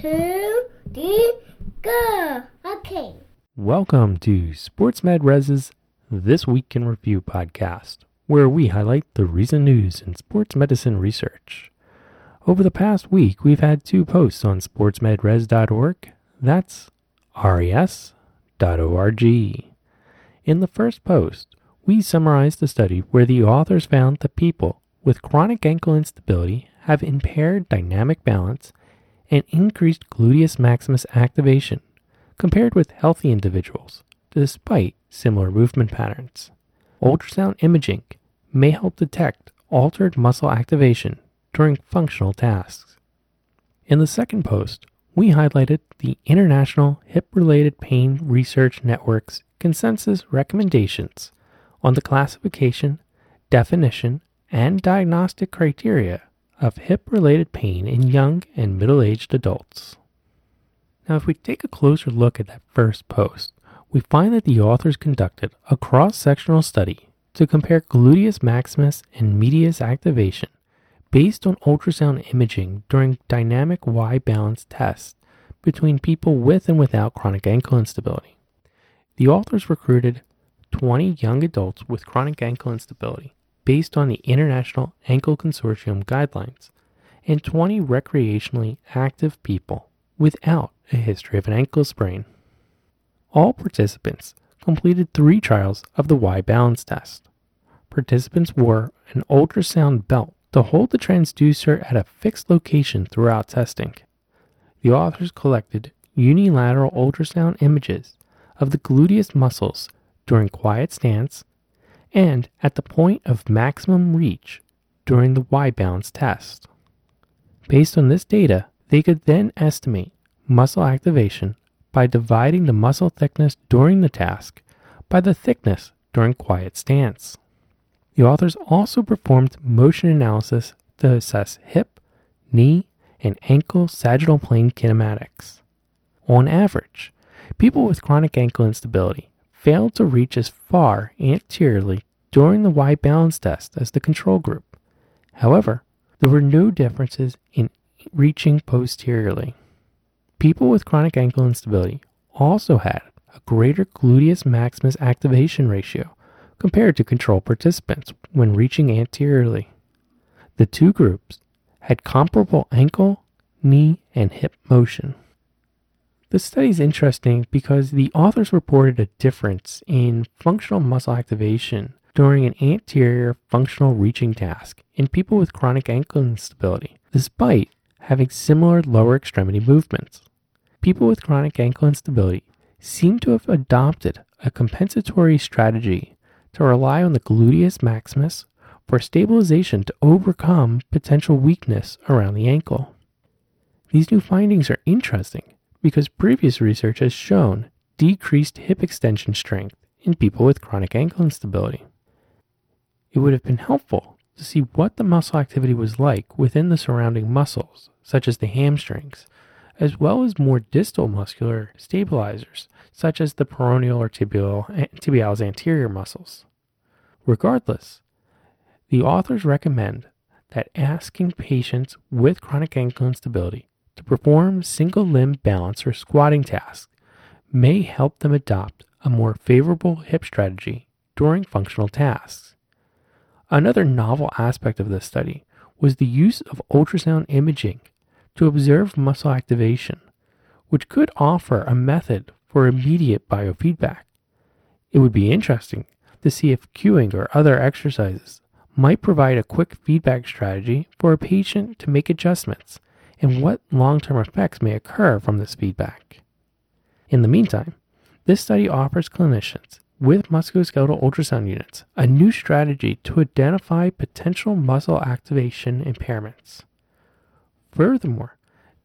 two, three, go. Okay. Welcome to Sports Med Res's This Week in Review podcast, where we highlight the recent news in sports medicine research. Over the past week, we've had two posts on sportsmedres.org. That's res.org. In the first post, we summarized a study where the authors found that people with chronic ankle instability have impaired dynamic balance and increased gluteus maximus activation compared with healthy individuals, despite similar movement patterns. Ultrasound imaging may help detect altered muscle activation during functional tasks. In the second post, we highlighted the International Hip Related Pain Research Network's consensus recommendations on the classification, definition, and diagnostic criteria of hip related pain in young and middle aged adults. Now, if we take a closer look at that first post, we find that the authors conducted a cross sectional study to compare gluteus maximus and medius activation based on ultrasound imaging during dynamic Y balance tests between people with and without chronic ankle instability. The authors recruited 20 young adults with chronic ankle instability based on the International Ankle Consortium guidelines and 20 recreationally active people without a history of an ankle sprain. All participants completed three trials of the Y balance test. Participants wore an ultrasound belt to hold the transducer at a fixed location throughout testing. The authors collected unilateral ultrasound images of the gluteus muscles during quiet stance and at the point of maximum reach during the Y balance test. Based on this data, they could then estimate muscle activation by dividing the muscle thickness during the task by the thickness during quiet stance. The authors also performed motion analysis to assess hip, knee, and ankle sagittal plane kinematics. On average, people with chronic ankle instability failed to reach as far anteriorly during the Y balance test as the control group. However, there were no differences in reaching posteriorly. People with chronic ankle instability also had a greater gluteus maximus activation ratio compared to control participants when reaching anteriorly. The two groups had comparable ankle, knee, and hip motion. This study is interesting because the authors reported a difference in functional muscle activation during an anterior functional reaching task in people with chronic ankle instability, despite having similar lower extremity movements people with chronic ankle instability seem to have adopted a compensatory strategy to rely on the gluteus maximus for stabilization to overcome potential weakness around the ankle. These new findings are interesting because previous research has shown decreased hip extension strength in people with chronic ankle instability. It would have been helpful to see what the muscle activity was like within the surrounding muscles, such as the hamstrings, as well as more distal muscular stabilizers, such as the peroneal or tibial, tibialis anterior muscles. Regardless, the authors recommend that asking patients with chronic ankle instability to perform single limb balance or squatting tasks may help them adopt a more favorable hip strategy during functional tasks. Another novel aspect of this study was the use of ultrasound imaging to observe muscle activation, which could offer a method for immediate biofeedback. It would be interesting to see if cueing or other exercises might provide a quick feedback strategy for a patient to make adjustments and what long term effects may occur from this feedback. In the meantime, this study offers clinicians with musculoskeletal ultrasound units a new strategy to identify potential muscle activation impairments. Furthermore,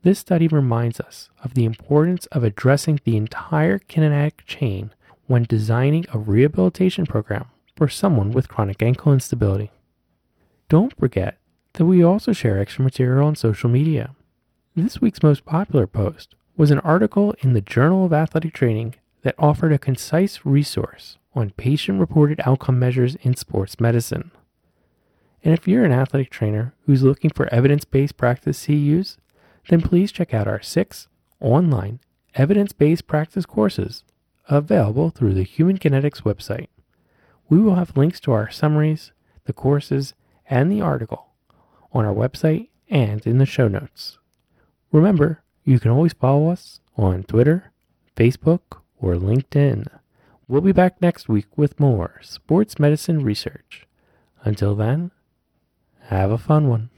this study reminds us of the importance of addressing the entire kinetic chain when designing a rehabilitation program for someone with chronic ankle instability. Don't forget that we also share extra material on social media. This week's most popular post was an article in the Journal of Athletic Training that offered a concise resource on patient reported outcome measures in sports medicine. And if you're an athletic trainer who's looking for evidence based practice use, then please check out our six online evidence based practice courses available through the Human Kinetics website. We will have links to our summaries, the courses, and the article on our website and in the show notes. Remember, you can always follow us on Twitter, Facebook, or LinkedIn. We'll be back next week with more sports medicine research. Until then, have a fun one.